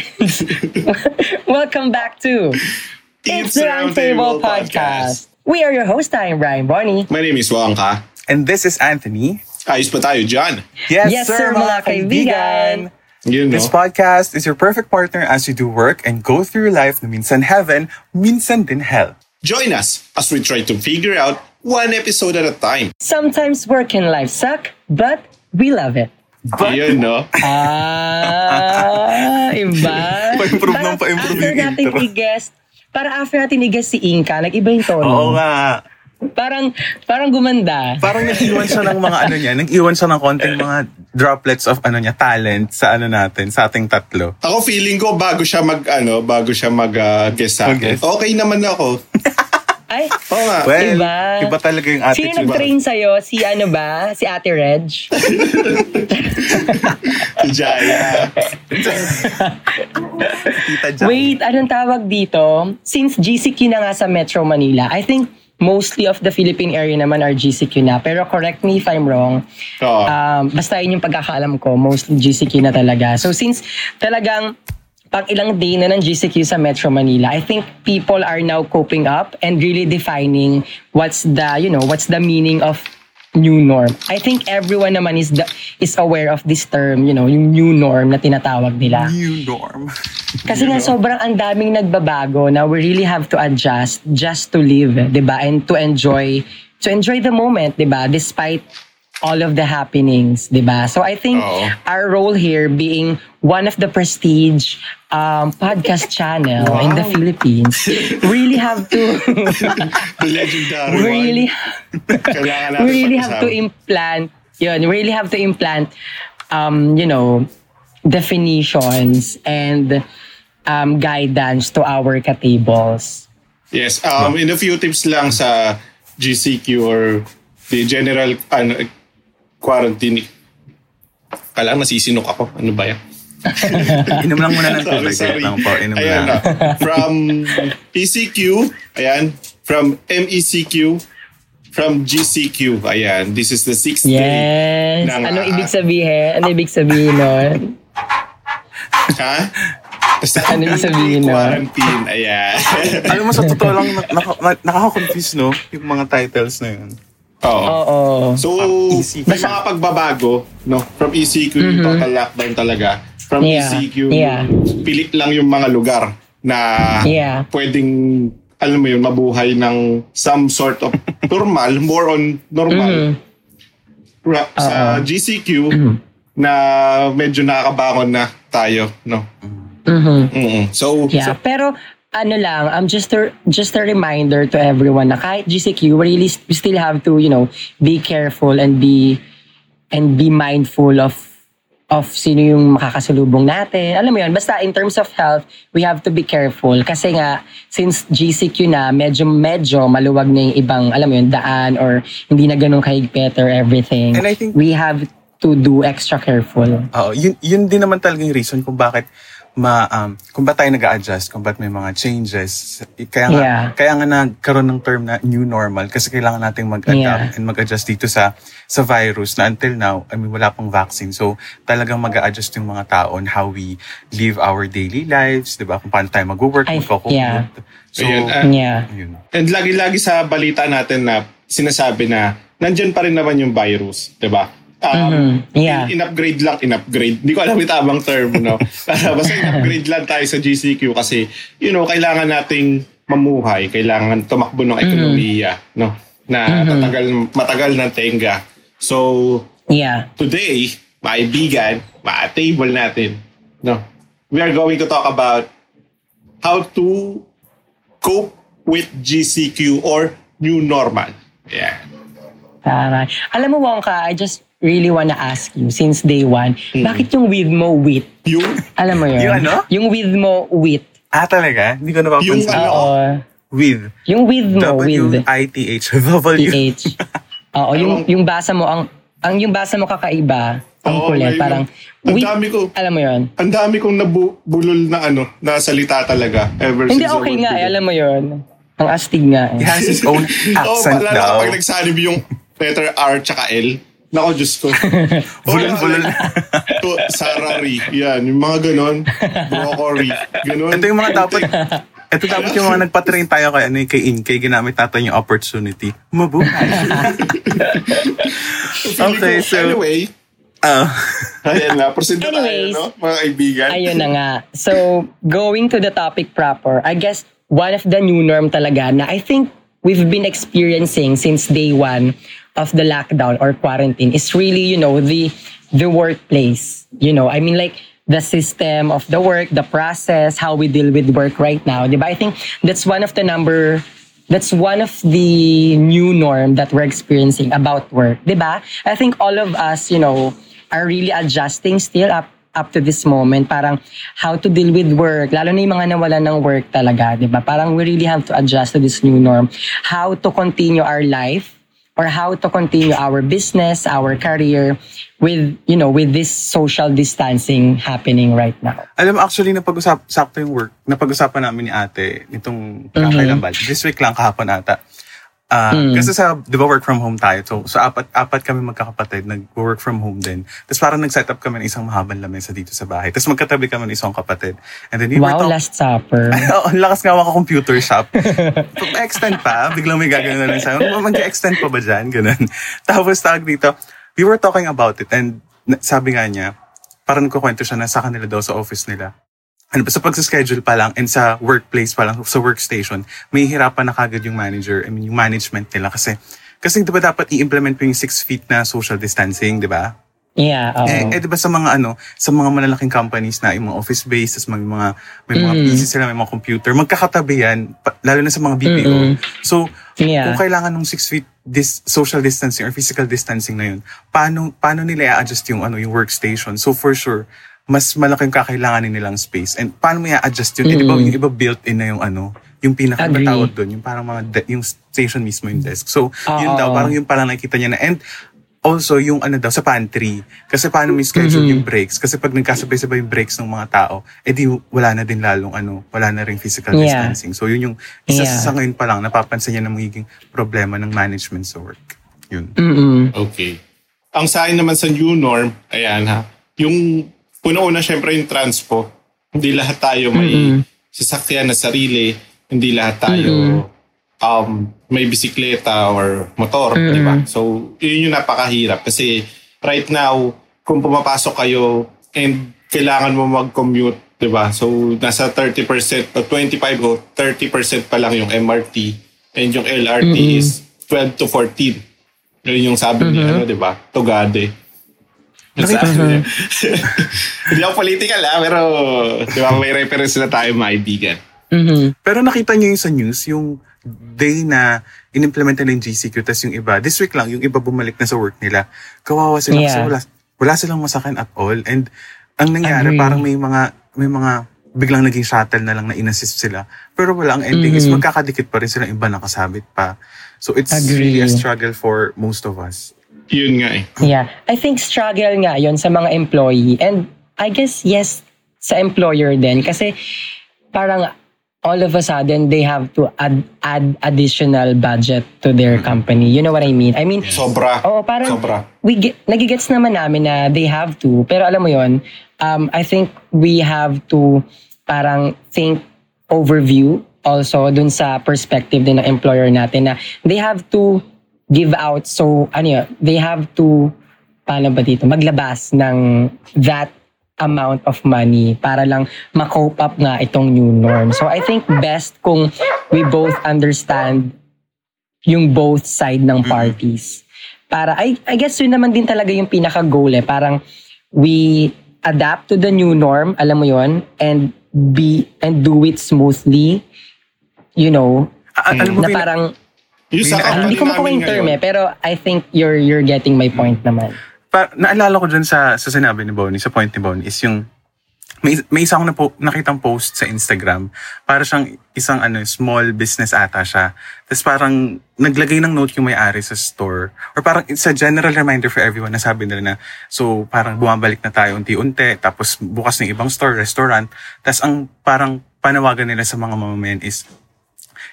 friends! Welcome back to It's the Roundtable Podcast. We are your host. I am Brian Bonnie. My name is Wongka. And this is Anthony. Ah, Ayos pa tayo dyan. Yes, Yes, sir, mga kaibigan. Yun, no? This podcast is your perfect partner as you do work and go through life na minsan heaven, minsan din hell. Join us as we try to figure out one episode at a time. Sometimes work and life suck, but we love it. Yun, no? Ah, iba. Pa-improve Para ng pa-improve after yung natin intro. i-guest, para after natin i-guest si Inka, nag-iba yung tono. Oo nga. Parang, parang gumanda. Parang nag-iwan siya ng mga ano niya, nag-iwan siya ng konting mga droplets of ano niya, talent sa ano natin, sa ating tatlo. Ako feeling ko bago siya mag, ano, bago siya mag-guest sa akin. Okay naman ako. Ay, Oo nga. Well, Iba. iba, talaga yung sino attitude. nag-train sa'yo? Si ano ba? Si Ate Reg? Si Jaya. Tita Jack. Wait, anong tawag dito? Since GCQ na nga sa Metro Manila, I think mostly of the Philippine area naman are GCQ na. Pero correct me if I'm wrong. Oo. Um, basta yun yung pagkakaalam ko, mostly GCQ na talaga. So since talagang pag ilang day na ng GCQ sa Metro Manila, I think people are now coping up and really defining what's the, you know, what's the meaning of new norm. I think everyone naman is the, is aware of this term, you know, yung new norm na tinatawag nila. New norm. Kasi nga sobrang ang daming nagbabago na we really have to adjust just to live, 'di ba? And to enjoy to enjoy the moment, 'di ba? Despite all of the happenings, 'di ba? So I think Oo. our role here being one of the prestige um, podcast channel in the Philippines, really have to The legendary really one. Kailangan natin we really have to implant yun, really have to implant um, you know, definitions and um, guidance to our katables. Yes, um, in a few tips lang sa GCQ or the general ano, quarantine. Kailangan nasisinok ako. Ano ba yan? Inom lang muna ng sorry, tubig. sorry. Wait lang po, inom Ayan lang. na. From ECQ, ayan. From MECQ, from GCQ, ayan. This is the sixth day. Yes. Ano ah, ibig sabihin? Ano ibig sabihin nun? Ha? Basta, Ano ibig sabihin nun? Quarantine, ayan. Alam mo, sa totoo lang, nak- nak- nak- nakaka-confuse, no? Yung mga titles na yun. Oo. Oo. So, ECQ. may mga pagbabago, no? From ECQ, yung total lockdown talaga. From Mm-hmm. Yeah. ECQ, Yeah. pilit lang yung mga lugar na Yeah. pwedeng, alam mo yun, mabuhay ng some sort of normal, more on normal. Mm-hmm. Ra- Sa GCQ, na medyo nakakabangon na tayo, no? Mm-mm. So, Yeah, pero ano lang, um, just a, just a reminder to everyone na kahit GCQ, we really we still have to, you know, be careful and be and be mindful of of sino yung makakasalubong natin. Alam mo yun, basta in terms of health, we have to be careful. Kasi nga, since GCQ na, medyo, medyo maluwag na yung ibang, alam mo yun, daan or hindi na ganun kahigpit or everything. And I think- we have to do extra careful. Oo, yun, yun din naman talaga yung reason kung bakit ma um, kung ba't tayo nag-a-adjust, kung ba't may mga changes. Kaya nga, Yeah. kaya nga nagkaroon ng term na new normal kasi kailangan nating mag-adapt Yeah. and mag-adjust dito sa sa virus na until now, I mean, wala pang vaccine. So, talagang mag-a-adjust yung mga tao on how we live our daily lives, di ba? Kung paano tayo mag-work, magko-commute. yeah. So, Ayun, ah, Yeah. yun. And lagi-lagi sa balita natin na sinasabi na nandyan pa rin naman yung virus, 'di ba? Um, Mhm. Yeah. in- in-upgrade lang, in-upgrade. Hindi ko alam yung tamang term, no? Basta in-upgrade lang tayo sa GCQ kasi, you know, kailangan nating mamuhay, kailangan tumakbo ng ekonomiya, no? Na tatagal, matagal ng tenga. So, Yeah. today, maibigan, ma-table natin, no? We are going to talk about how to cope with GCQ or new normal. Yeah. Taray. Alam mo, Wongka, I just really wanna ask you, since day one, Hmm. bakit yung with mo wit? Yung, Alam mo yun? Yung ano? Yung with mo wit. Ah, talaga? Hindi ko napapansin. Yung ano? Oo. With. Yung with mo, with. W-I-T-H. W. PH. Oo, yung, yung basa mo, ang, ang yung basa mo kakaiba, ang Oo, kulit, parang, Ang with, dami ko. alam mo yun? ang dami kong nabulol na ano, na salita talaga ever Hindi since okay I nga, was eh, alam mo yun. Ang astig nga. He Eh. has his own Oo, accent paalala daw. ko pag nagsanib yung letter R tsaka L. Nako, Diyos ko. Bulol-bulol. to, salary. Yan, yung mga ganon. Broccoli. Ganon. Ito yung mga dapat, ito dapat yung mga nagpa-train tayo kay, ano, kay Inkay, ginamit natin yung opportunity. Mabuhay. Okay, so- Anyway, Ah. ayan na. Proceed na tayo, Anyways. no? Mga kaibigan. Ayun na nga. So, going to the topic proper, I guess one of the new norm talaga na I think we've been experiencing since day one of the lockdown or quarantine is really, you know, the the workplace. You know, I mean like the system of the work, the process, how we deal with work right now. Diba? I think that's one of the number that's one of the new norm that we're experiencing about work. Diba? I think all of us, you know, are really adjusting still up up to this moment. Parang how to deal with work. Lalo na yung mga nawala ng work talaga. Diba? Parang we really have to adjust to this new norm. How to continue our life or how to continue our business, our career with, you know, with this social distancing happening right now. Alam actually, napag-usap, sakto yung work, napag-usapan namin ni ate nitong kakailan ba? This week lang kahapon ata. Ah, Kasi sa, di ba work from home tayo. So, so apat, apat kami magkakapatid, nag-work from home din. Tapos parang nag-set up kami ng isang mahabang lamesa dito sa bahay. Tapos magkatabi kami ng isang kapatid. And then we were Wow, talk- Last Supper. Oo, ang lakas nga maka-computer shop. extend pa, biglang may gagawin na lang sa'yo. Mag-extend pa ba dyan? Ganun. Tapos tawag dito, we were talking about it and sabi nga niya, parang nagkukwento siya na sa kanila daw sa office nila. Ano ba, sa pagsa-schedule pa lang and sa workplace pa lang, sa workstation, may hirapan na kagad yung manager, I mean, yung management nila kasi kasi di ba dapat i-implement mo yung six feet na social distancing, di ba? Yeah, oo. Eh, eh, di ba sa mga ano, sa mga malalaking companies na yung mga office based, tas may mga may mga Mm. PC sila, may mga computer, magkakatabi yan, pa- lalo na sa mga BPO. Mm-mm. So, Yeah. kung kailangan ng six feet dis, social distancing or physical distancing na yun, paano paano nila i-adjust yung ano yung workstation? So for sure, mas malaking kakailanganin nilang space. And paano mo i-adjust yun? Eh, di ba Mm. yung iba built-in na yung ano, yung pinaka Agree. tawag doon, yung parang mga de- yung station mismo yung desk. So, yun Oo. daw, parang yung parang nakikita niya na. And also yung ano daw sa pantry kasi paano mo schedule Mm-hmm. yung breaks kasi pag nagkasabay-sabay yung breaks ng mga tao edi wala na din lalong ano wala na ring physical Yeah. distancing so yun yung isa Yeah. sa ngayon pa lang napapansin niya na magiging problema ng management sa work yun Mm-mm. Okay. Ang sa akin naman sa new norm, ayan ha, yung una-una syempre yung transpo. Hindi lahat tayo may sasakyan na sarili. Hindi lahat tayo um, may bisikleta or motor, di ba? So, yun yung napakahirap. Kasi right now, kung pumapasok kayo and kailangan mo mag-commute, di ba? So, nasa 30% o 25 o 30% pa lang yung MRT and yung LRT is 12 to 14. Yun yung sabi ni, ano, di ba? Tugade. Hindi ako political ha, pero di ba, may reference na tayo mga kaibigan. Mhm. pero nakita niyo yung sa news yung day na inimplement nila yung GCQ tas yung iba this week lang yung iba bumalik na sa work nila kawawa sila kasi Yeah. wala, wala silang masakan at all and ang nangyari Agree. parang may mga may mga biglang naging shuttle na lang na inassist sila pero wala ang ending is Mhm. magkakadikit pa rin sila iba nakasabit pa so it's Agree. really a struggle for most of us Yun nga eh. Yeah. I think struggle nga yon sa mga employee. And I guess, yes, sa employer din. Kasi parang all of a sudden, they have to add, add additional budget to their company. You know what I mean? I mean, Sobra. Oo, parang Sobra. we get, nagigets naman namin na they have to. Pero alam mo yon um, I think we have to parang think overview also dun sa perspective din ng employer natin na they have to give out so ano yun, they have to paano ba dito maglabas ng that amount of money para lang ma-cope up nga itong new norm. So I think best kung we both understand yung both side ng parties. Para, I, I guess yun naman din talaga yung pinaka-goal eh. Parang we adapt to the new norm, alam mo yon and be, and do it smoothly. You know, A- alam mo na parang, Yung sa company hindi ko makuha yung term eh, pero I think you're, you're getting my point naman. pa, naalala ko dyan sa, sa sinabi ni Bonnie, sa point ni Bonnie, is yung may, may isang napo, nakitang post sa Instagram. Para siyang isang ano, small business ata siya. Tapos parang naglagay ng note yung may-ari sa store. Or parang it's a general reminder for everyone na sabi nila na so parang bumabalik na tayo unti-unti. Tapos bukas ng ibang store, restaurant. Tapos ang parang panawagan nila sa mga mamamayan is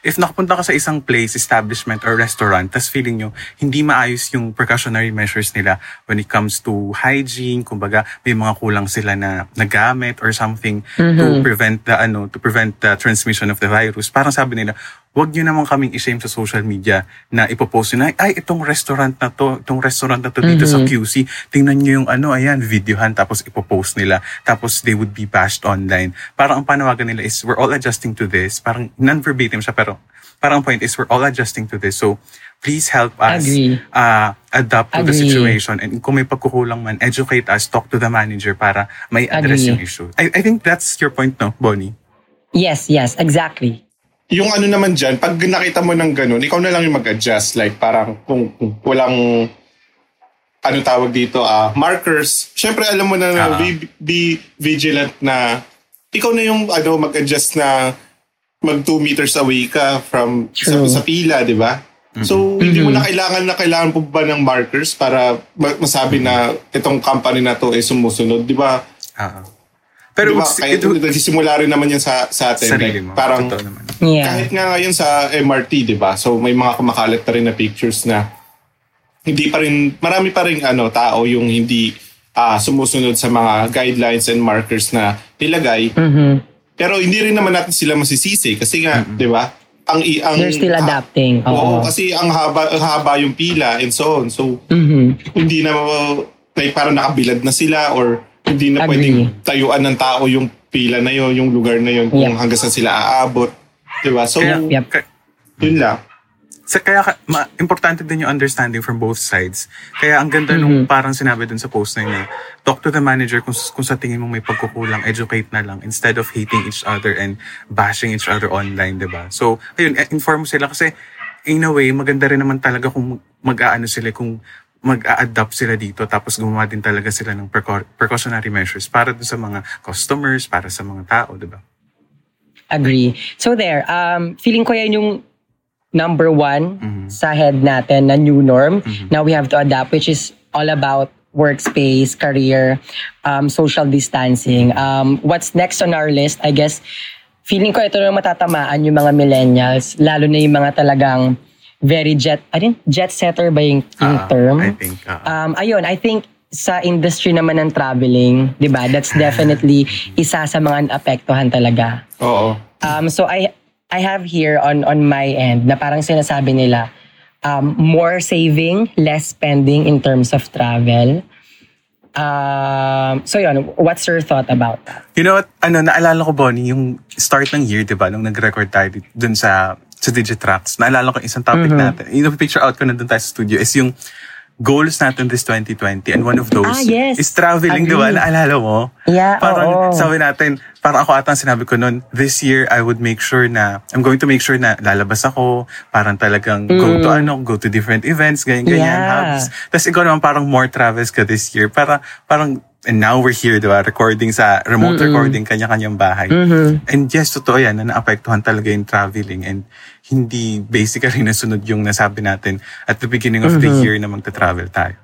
if nakapunta ka sa isang place, establishment, or restaurant, tas feeling nyo, hindi maayos yung precautionary measures nila when it comes to hygiene, kumbaga, may mga kulang sila na nagamit or something to prevent the, ano, to prevent the transmission of the virus. Parang sabi nila, wag nyo naman kaming i-shame sa social media na ipopost nyo na, ay, itong restaurant na to, itong restaurant na to dito sa QC, tingnan nyo yung ano, ayan, videohan, tapos ipopost nila, tapos they would be bashed online. Parang ang panawagan nila is, we're all adjusting to this. Parang non-verbatim siya, pero parang ang point is, we're all adjusting to this. So, please help us Agree. uh, adapt to the Agree. situation. And kung may pagkukulang man, educate us, talk to the manager para may address Agree. yung issue. I, I think that's your point, no, Bonnie? Yes, yes, exactly. Yung ano naman dyan, pag nakita mo ng ganun, ikaw na lang yung mag-adjust. Like parang kung, kung walang ano tawag dito, ah markers. Siyempre alam mo na na Ah. be, be vigilant na ikaw na yung ano mag-adjust na mag 2 meters away ka from sa, True. sa pila, di ba? So, hindi mo na kailangan na kailangan po ba ng markers para ma- masabi na itong company na to ay sumusunod, di ba? Ah. Pero Di ba? it's- Kaya it- nagsisimula rin naman yan sa, sa atin. sarili Like, mo. parang, naman. Yeah. kahit nga ngayon sa MRT, di ba? So may mga kumakalat na rin na pictures na hindi pa rin, marami pa rin ano, tao yung hindi ah, sumusunod sa mga guidelines and markers na nilagay. Mhm. Pero hindi rin naman natin sila masisisi kasi nga, di ba? Ang, i- ang, They're still ha- adapting. Oo, Oo. kasi ang haba, ang haba yung pila and so on. So, Mhm. hindi na like parang nakabilad na sila or hindi na Agree. pwedeng tayuan ng tao yung pila na yon, yung lugar na yon kung Yep. hanggang saan sila aabot. 'Di ba? So, Kaya, Yep. ka- yun lang. sa, kaya ka- ma, importante din yung understanding from both sides. Kaya ang ganda nung parang sinabi dun sa post na yun, eh, talk to the manager kung, kung sa tingin mo may pagkukulang, educate na lang instead of hating each other and bashing each other online, di ba? So, ayun, eh, inform mo sila kasi in a way, maganda rin naman talaga kung mag-aano sila, kung mag-a-adapt sila dito tapos gumawa din talaga sila ng precau- precautionary measures para sa mga customers, para sa mga tao, di ba? Agree. So there, um, feeling ko yan yung number one Mhm. sa head natin na new norm. Mhm. Now we have to adapt, which is all about workspace, career, um, social distancing. Um, what's next on our list? I guess, feeling ko ito na matatamaan yung mga millennials, lalo na yung mga talagang very jet, I think jet setter ba yung, yung Ah, term? I think, ah. Um, ayun, I think sa industry naman ng traveling, di ba? That's definitely isa sa mga naapektuhan talaga. Oo. Um, so I I have here on on my end na parang sinasabi nila um, more saving, less spending in terms of travel. Um, so yun, what's your thought about that? You know what? Ano, naalala ko, Bonnie, yung start ng year, di ba? Nung nag-record tayo dun sa, sa Digitrax. Naalala ko isang topic natin. Yung picture out ko na dun tayo sa studio is yung goals natin this 2020. And one of those Ah, yes. is traveling, di ba? Naalala mo? Yeah, Parang oo. sabi natin, parang ako ata ang sinabi ko nun, this year I would make sure na, I'm going to make sure na lalabas ako, parang talagang go to ano, go to different events, ganyan-ganyan, Mm. Yeah. hubs. Tapos ikaw naman parang more travels ka this year. Para, parang, and now we're here, di ba? Recording sa, remote recording, kanya-kanyang bahay. And yes, totoo yan, na naapektuhan talaga yung traveling and hindi basically nasunod yung nasabi natin at the beginning of the year na magta-travel tayo.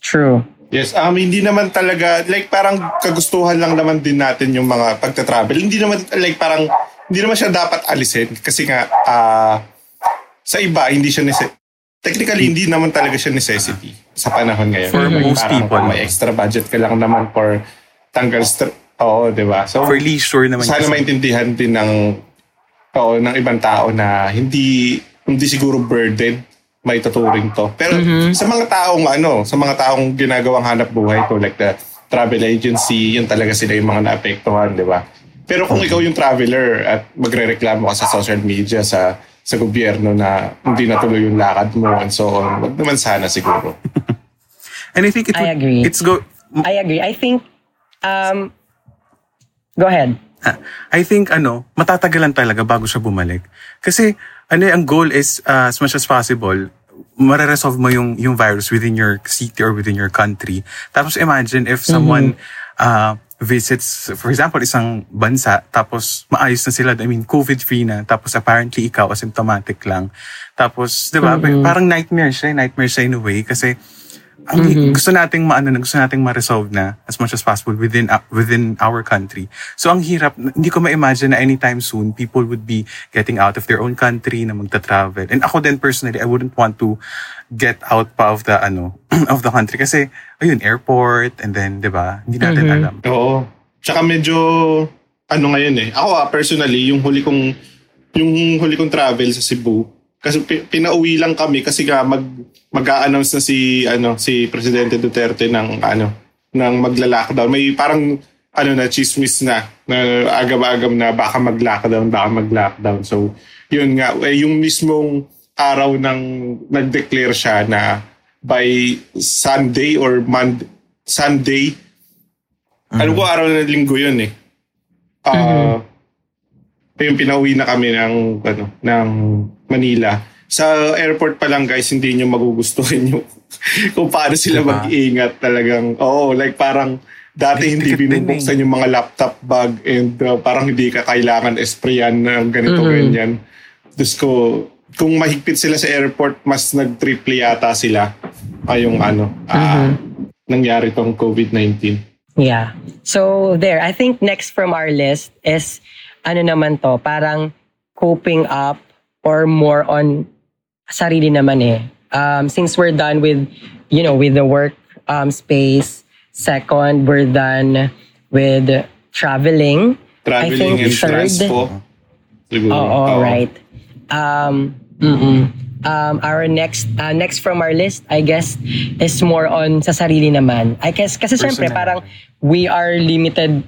True. Yes, um, hindi naman talaga, like parang kagustuhan lang naman din natin yung mga pagta-travel. Hindi naman, like parang, hindi naman siya dapat alisin. Kasi nga, ah, sa iba, hindi siya nece- Technically, hindi naman talaga siya necessity sa panahon ngayon. For Like, most parang people. May extra budget ka lang naman for tanggal stress. Oo, di ba? So, For leisure naman sana kasi. maintindihan din ng oo, ng ibang tao na hindi hindi siguro burden may tuturing to. Pero sa mga taong ano, sa mga taong ginagawang hanap buhay to like the travel agency, yun talaga sila yung mga naapektuhan, di ba? Pero kung ikaw yung traveler at magrereklamo ka sa social media sa sa gobyerno na hindi natuloy yung lakad mo and so on, wag naman sana siguro. And I think it I would- agree. it's go, I agree. I think, um, go ahead. Ah, I think ano, matatagalan talaga bago siya bumalik. Kasi ano ang goal is uh, as much as possible mareresolve mo yung yung virus within your city or within your country. Tapos imagine if someone uh, visits, for example, isang bansa, tapos maayos na sila, I mean, COVID-free na, tapos apparently ikaw asymptomatic lang. Tapos, di ba, parang nightmare siya, nightmare siya in a way, kasi ang gusto nating maano na gusto nating ma-resolve na as much as possible within uh, within our country. So ang hirap, hindi ko ma-imagine na anytime soon people would be getting out of their own country na magta-travel. And ako din personally, I wouldn't want to get out pa of the ano of the country kasi ayun airport and then 'di ba? Hindi natin alam. Oo. Tsaka medyo, ano ngayon eh. Ako ah, personally, yung huli kong, yung huli kong travel sa Cebu, kasi pi- pinauwi lang kami kasi nga mag, mag-a-announce na si, ano, si Presidente Duterte ng, ano, ng magla-lockdown. May parang, ano na, chismis na, na agam-agam na baka mag-lockdown, baka mag-lockdown. So, yun nga, eh, yung mismong araw ng nag-declare siya na by Sunday or Monday, Sunday, ano ko araw na linggo yun eh. Ah, yung pinauwi na kami ng ano ng Manila. Sa airport pa lang guys, hindi nyo magugustuhin yung kung paano sila Diba? mag-iingat talagang. Oo, like parang dati hindi din eh. binubuksan yung mga laptop bag and uh, parang hindi ka kailangan sprayan ng ganito ganyan. Diyos ko, kung mahigpit sila sa airport, mas nag-triple yata sila ay yung ano, ah, nangyari tong COVID-19. Yeah. So there, I think next from our list is ano naman to, parang coping up or more on sarili naman eh. Um, since we're done with, you know, with the work um, space, second, we're done with traveling. I Traveling think and third. transpo. Oo, Oo. right. Um, mm um, our next uh, next from our list, I guess, is more on sa sarili naman. I guess, kasi syempre, Personal. parang we are limited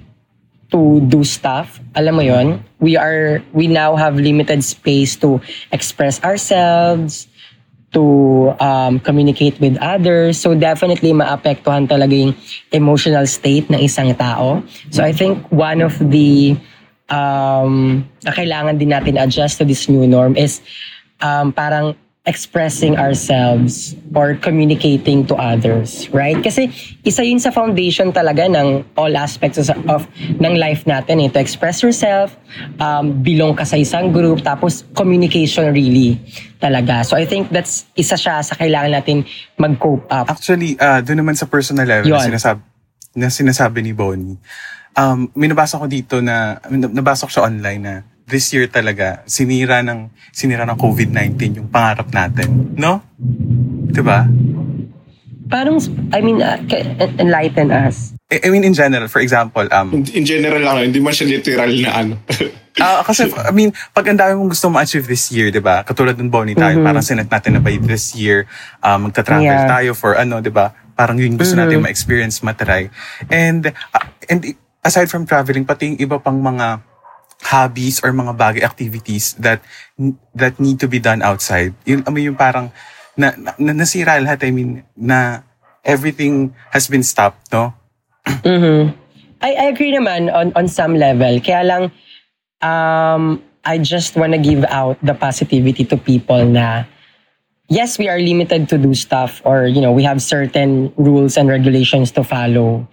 to do stuff. Alam mo yon We are, we now have limited space to express ourselves, to um, communicate with others. So definitely maapektuhan talaga yung emotional state ng isang tao. So I think one of the um, na kailangan din natin adjust to this new norm is um, parang expressing ourselves or communicating to others, right? Kasi isa yun sa foundation talaga ng all aspects of, of ng life natin eh. To express yourself, um, belong ka sa isang group, tapos communication really talaga. So I think that's isa siya sa kailangan natin mag-cope up. Actually, uh, doon naman sa personal level na sinasabi, na sinasabi ni Bonnie, um, may nabasa ko dito na, nabasa ko siya online na this year talaga, sinira ng, sinira ng COVID-19 yung pangarap natin. No? Diba? Parang, I mean, uh, enlighten us. I, I mean, in general, for example, um, In, in general lang, hindi man siya literal na ano. Ah, kasi, I mean, pag ang dami mong gusto ma-achieve this year, di ba? Katulad ng Bonnie tayo, parang sinet natin na by this year, um, magta-travel Yeah. tayo for ano, di ba? Parang yun gusto natin ma-experience, matry. And, ah, and aside from traveling, pati yung iba pang mga hobbies or mga bagay activities that that need to be done outside. Yun, I yung parang na, na, nasira lahat. I mean, na everything has been stopped, no? Mhm. I, I agree naman on, on some level. Kaya lang, um, I just wanna give out the positivity to people na yes, we are limited to do stuff or, you know, we have certain rules and regulations to follow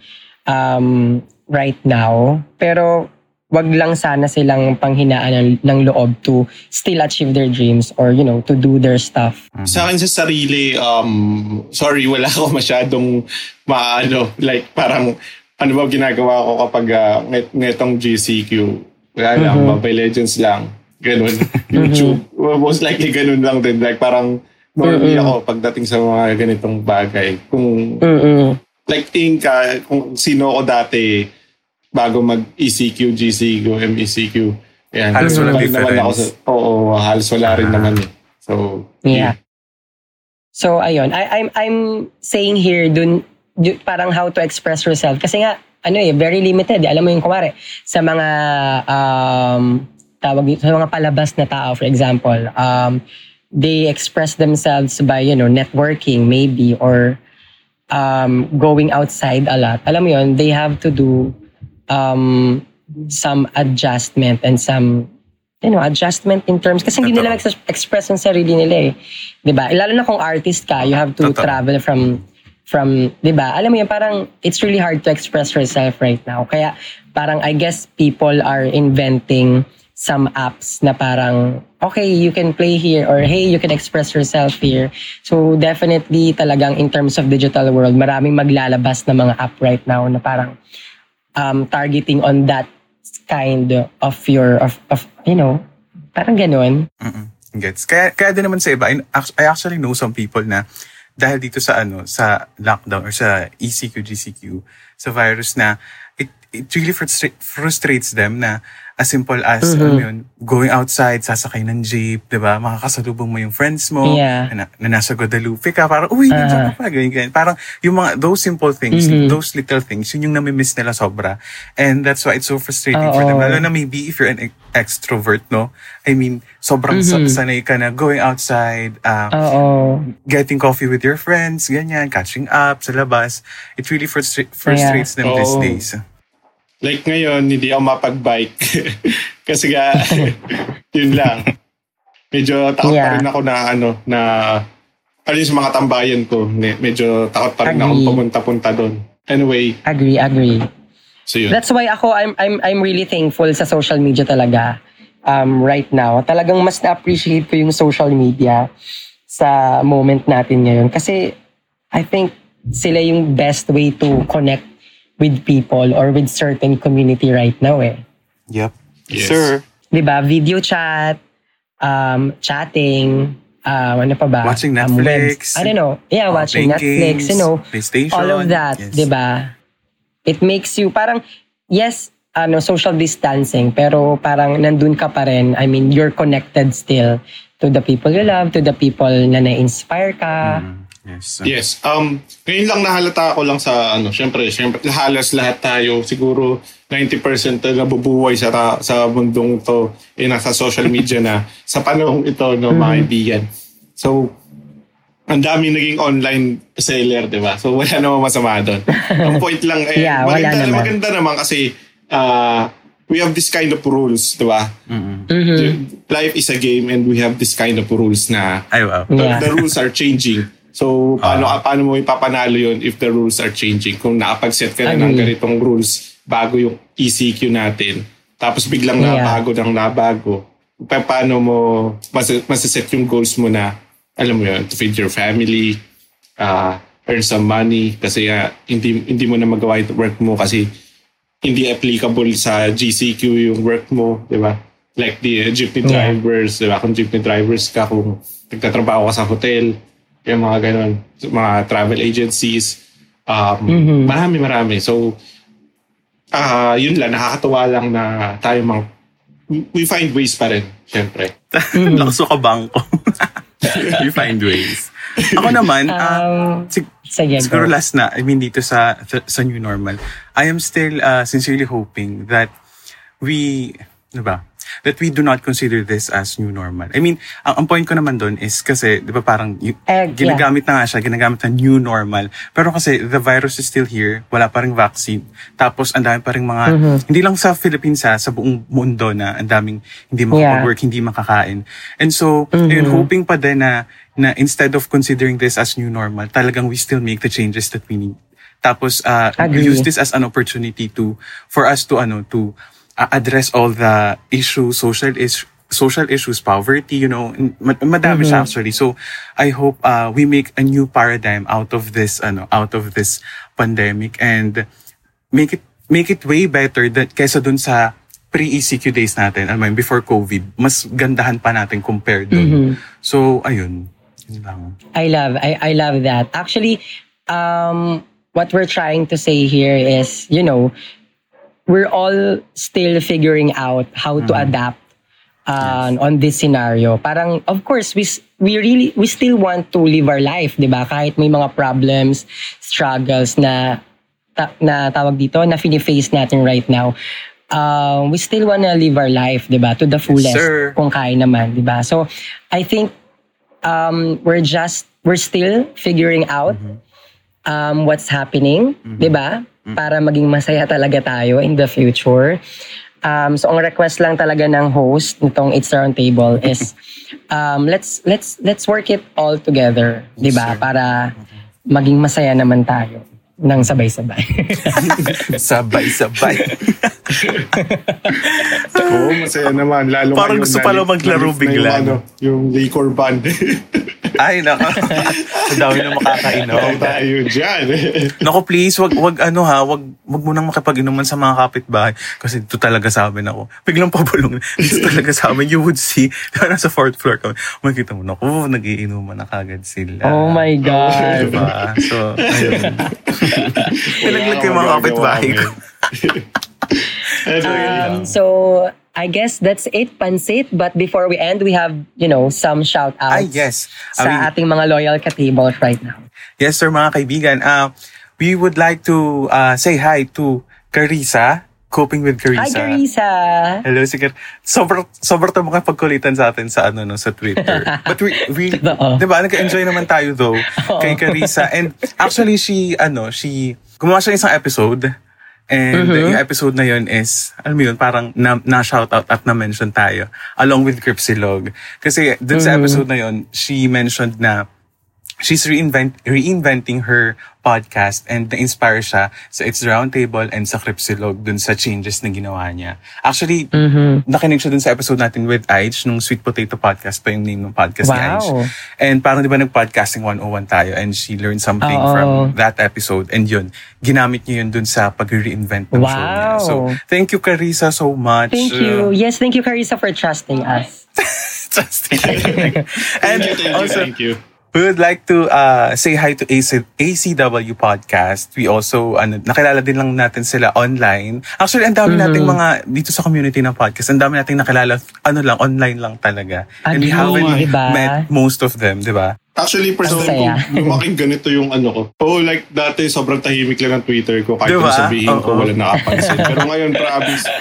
um, right now. Pero wag lang sana silang panghinaan ng, ng loob to still achieve their dreams or, you know, to do their stuff. sa akin sa sarili, um, sorry, wala ako masyadong maano, like parang, ano ba ginagawa ko kapag uh, nget, ngetong GCQ? Wala lang, Mobile Legends lang. Ganun. YouTube. Most likely ganun lang din. Like parang, normally ako pagdating sa mga ganitong bagay. Kung, Mm-mm. like think ka, kung sino ako dati bago mag-ECQ, GCQ, MECQ. Yan. Halos walang Balik naman ako difference. sa, oo, halos wala rin naman eh. So, Yeah. So ayun, I, I'm I'm saying here dun, dun parang how to express yourself kasi nga ano eh very limited. eh. Alam mo yung kumare sa mga um tawag dito, sa mga palabas na tao for example, um they express themselves by you know networking maybe or um going outside a lot. Alam mo yun, they have to do um some adjustment and some you know, adjustment in terms kasi hindi nila Totoo. ex- express ang sarili nila eh. 'Di ba? Lalo na kung artist ka, you have to Totoo. travel from from 'di ba? Alam mo yun, parang it's really hard to express yourself right now. Kaya parang I guess people are inventing some apps na parang, okay, you can play here or hey, you can express yourself here. So definitely talagang in terms of digital world, maraming maglalabas na mga app right now na parang um, targeting on that kind of your, of, of you know, parang ganun. Mm-mm. Gets. Kaya, kaya din naman sa iba, I, actually know some people na dahil dito sa ano, sa lockdown or sa ECQ, GCQ, sa virus na it, it really frustra- frustrates them na as simple as, Mm-hmm. ano yun, going outside, sasakay ng jeep, di ba? Makakasalubong mo yung friends mo, Yeah. na, na nasa Guadalupe ka, parang, uy, nandiyan ka pa, ganyan, ganyan. Parang, yung mga, those simple things, Mm-hmm. those little things, yun yung namimiss nila sobra. And that's why it's so frustrating for them. Lalo na maybe if you're an extrovert, no? I mean, sobrang Mm-hmm. sanay ka na going outside, uh, Oo. getting coffee with your friends, ganyan, catching up sa labas. It really frustra- frustrates them these Oo. days. Like ngayon, hindi ako mapag-bike. Kasi nga, yun lang. Medyo takot pa Yeah. rin ako na ano, na yung sa mga tambayan ko. Medyo takot pa rin Agree. akong pumunta-punta doon. Anyway, Agree, agree. so yun. That's why ako I'm I'm I'm really thankful sa social media talaga. Um right now, talagang mas na-appreciate ko yung social media sa moment natin ngayon kasi I think sila yung best way to connect with people or with certain community right now eh. Yep. Yes. Sir. 'Di ba? Video chat, um chatting, um ano pa ba? Watching Um, Netflix. webs- I don't know. Yeah, Uh, watching Netflix, games, you know. PlayStation. all of that, Yes. 'di ba? It makes you parang yes, ano social distancing pero parang nandun ka pa rin. I mean, you're connected still to the people you love, to the people na na-inspire ka. Mm, yes. Yes. Um, ngayon lang nahalata ko lang sa ano, syempre, syempre halos lahat tayo siguro 90% na nabubuhay sa ta- sa mundong to eh nasa social media na sa panahong ito no mga kaibigan. So ang dami naging online seller, di ba? So wala namang masama doon. Ang point lang eh Yeah, wala maganda, naman. maganda naman kasi ah, we have this kind of rules, di ba? Mhm. Life is a game and we have this kind of rules na Ay, wow. the, Yeah. the rules are changing. So, paano, paano mo ipapanalo yun if the rules are changing? Kung nakapag-set ka na ng ganitong rules bago yung ECQ natin, tapos biglang Yeah. nabago ng nabago, pa, paano mo mas, masaset yung goals mo na, alam mo yun, to feed your family, uh, earn some money, kasi uh, hindi, hindi mo na magawa yung work mo kasi hindi applicable sa GCQ yung work mo, di ba? Like the uh, jeepney Yeah. drivers, di ba? Kung jeepney drivers ka, kung nagtatrabaho ka sa hotel, yung mga ganun, mga travel agencies, um, Mhm. marami, marami. So, ah yun lang, nakakatuwa lang na tayo mga, we- we find ways pa rin, syempre. Lakas mo ka bangko. you find ways. Ako naman, ah, Um, sig- sige, siguro go. last na, I mean dito sa sa new normal, I am still uh, sincerely hoping that we, ano ba, that we do not consider this as new normal. I mean, ang, ang point ko naman doon is kasi, di ba parang, y- yeah. ginagamit na nga siya, ginagamit na new normal. Pero kasi, the virus is still here, wala pa rin vaccine. Tapos, ang dami pa rin mga, Mm-hmm. hindi lang sa Philippines ha, sa buong mundo na ang daming hindi makapag-work, hindi makakain. And so, Mm-hmm. ayun, hoping pa din na, na instead of considering this as new normal, talagang we still make the changes that we need. Tapos, uh, Agree. use this as an opportunity to, for us to, ano, to address all the issues, social is social issues, poverty, you know, mad- madami siya actually. So, I hope uh, we make a new paradigm out of this, ano, out of this pandemic and make it make it way better that kaysa dun sa pre-ECQ days natin, alam mo before COVID, mas gandahan pa natin compared dun. So, ayun. I love I, I love that. Actually, um what we're trying to say here is, you know, we're all still figuring out how to adapt uh, on this scenario. Parang of course we we really we still want to live our life, 'di ba? Kahit may mga problems, struggles na ta- na tawag dito na fini-face natin right now. Uh, we still wanna live our life, 'di ba? To the fullest sir. kung kaya naman, 'di ba? So I think um, we're just we're still figuring out um, what's happening, 'di ba? Para maging masaya talaga tayo in the future. Um, so ang request lang talaga ng host nitong It's Round Table is um, let's let's let's work it all together, 'di ba? Para maging masaya naman tayo ng sabay-sabay. Sabay-sabay. Oo, masaya naman. Lalo Parang gusto pala maglaro bigla. Yung, ano, yung liquor band. Ay, nako. Ang dami na makakainom. Tayo tayo dyan. Naku, please, wag, wag ano ha, wag, wag mo nang makipag-inuman sa mga kapitbahay. Kasi dito talaga sa amin ako. Biglang pabulong. Dito talaga sa amin, you would see, nasa fourth floor kami. Makikita mo, naku, nagiinuman na kagad sila. Oh my God. Diba? So, ayun. Pinaglag ko yung mga kapitbahay ko. Um, so, I guess that's it, Pansit. But before we end, we have, you know, some shout-outs Ay, yes. sa Ah, we- ating mga loyal ka-tables right now. Yes, sir, mga kaibigan. Uh, we would like to uh, say hi to Carissa, Coping with Hi, Carissa. Carissa! Hello, sige. Sobrang, sobrang tayo makapagkulitan sa atin sa, ano, no, sa Twitter. But we, we di ba, nag-enjoy naman tayo though kay Carissa. And actually, she, ano, she, gumawa siya ng isang episode. And Mm-hmm. yung episode na yun is, alam mo yun, parang na, na-shoutout at na-mention tayo along with Cripsilog. Kasi dun Mm-hmm. sa episode na yun, she mentioned na she's reinvent, reinventing her podcast and na-inspire siya sa It's the Round Table and sa Cripsilog dun sa changes na ginawa niya. Actually, Mm-hmm. nakinig siya dun sa episode natin with Aij, nung Sweet Potato Podcast pa yung name ng podcast ni Aij. Wow. And parang di ba nag-podcasting 101 tayo and she learned something Oo. from that episode and yun, ginamit niya yun dun sa pag-reinvent ng show niya. Wow. So, thank you Carissa so much. Thank you. Yes, thank you, Carissa, for trusting us. Thank and you, thank you, also, thank you. We would like to uh, say hi to AC, ACW Podcast. We also, ano, nakilala din lang natin sila online. Actually, ang dami nating mga, dito sa community ng podcast, ang dami nating nakilala, ano lang, online lang talaga. And we Agree, haven't diba? met most of them, di ba? Actually, first Ang time ko lumaking ganito yung ano ko. Oh, like dati sobrang tahimik lang ng Twitter ko kahit Diba? sabihin ko wala nakapansin. Pero ngayon, promise.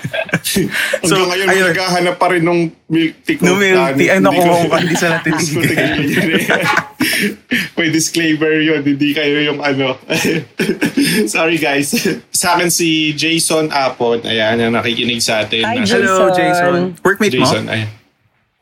So, ngayon, ayun. naghahanap pa rin nung milk tea ko. No milk tea. Ay, naku, ko- hindi sa natin. May disclaimer yun. Hindi kayo yung ano. Sorry guys. Sa akin si Jason Apon. Ayan, ang nakikinig sa atin. Hi, Nasa- Hello, Jason. Jason. Workmate mo? Jason, ayan.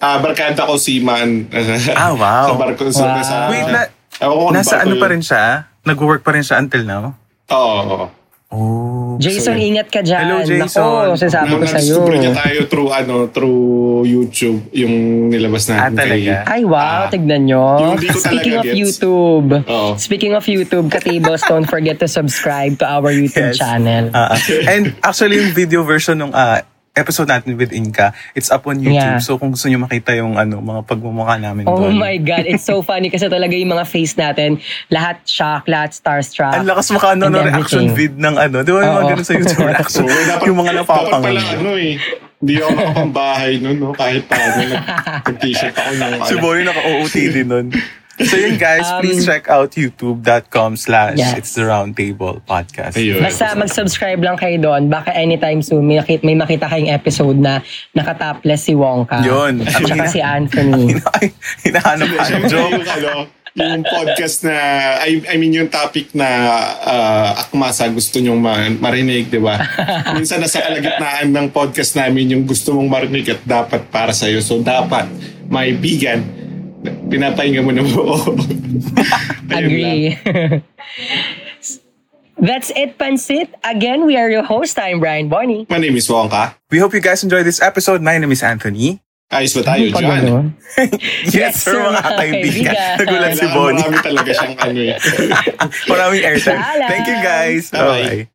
Ah, barkada ko si Man. Ah, wow. sa barko. Sa, Wow. sa, Wait, na, ko nasa ano pa yun. rin siya? Nag-work pa rin siya until now? Oo. oo. Oh. Jason, So, ingat ka dyan. Hello, Jason. Nako, sasabi ko sa'yo. Na-discover niya tayo through ano, through YouTube yung nilabas Ah, natin. talaga? Ay, wow. Ah, tignan nyo. Speaking of talaga gets. YouTube. Oo. Speaking of YouTube, ka-tables, don't forget to subscribe to our YouTube Yes. channel. Ah, ah. and actually, yung video version ng ah, episode natin with Inka, it's up on YouTube. Yeah. So kung gusto nyo makita yung ano, mga pagmumukha namin Oh doon. my God, it's so funny kasi talaga yung mga face natin, lahat shock, lahat starstruck. Ang lakas maka ano, no, reaction everything. vid ng ano. Di ba yung mga ganun sa YouTube reaction? Yung mga dapat pala ano eh. Hindi ako nakapambahay nun, no? Kahit paano. nag- Nag-t-shirt ako ng Si ano. Boy naka-OOTD nun. So yun guys, Um, please check out youtube.com slash Yes. it's the round table podcast. Ayun. Basta mag-subscribe lang kayo doon. Baka anytime soon may, nakita, may makita kayong episode na nakatopless si Wonka. Yun. At saka si Anthony. Hinahanap ka. Siyempre, Joke. yung, ano, yung podcast na, I, I mean yung topic na uh, akmasa gusto nyong ma- marinig, di ba? Minsan nasa kalagitnaan ng podcast namin yung gusto mong marinig at dapat para sa'yo. So dapat, may vegan, pinapahinga mo na buo. Agree. That's it, Pansit. Again, we are your host. I'm Brian Bonnie. My name is Wongka. We hope you guys enjoyed this episode. My name is Anthony. Ayos ba tayo dyan? ganun. Yes, sir, mga kaibigan. Nagulat si Bonnie. marami talaga siyang ano eh. Maraming airtime. Thank you guys. Bye-bye. Bye-bye.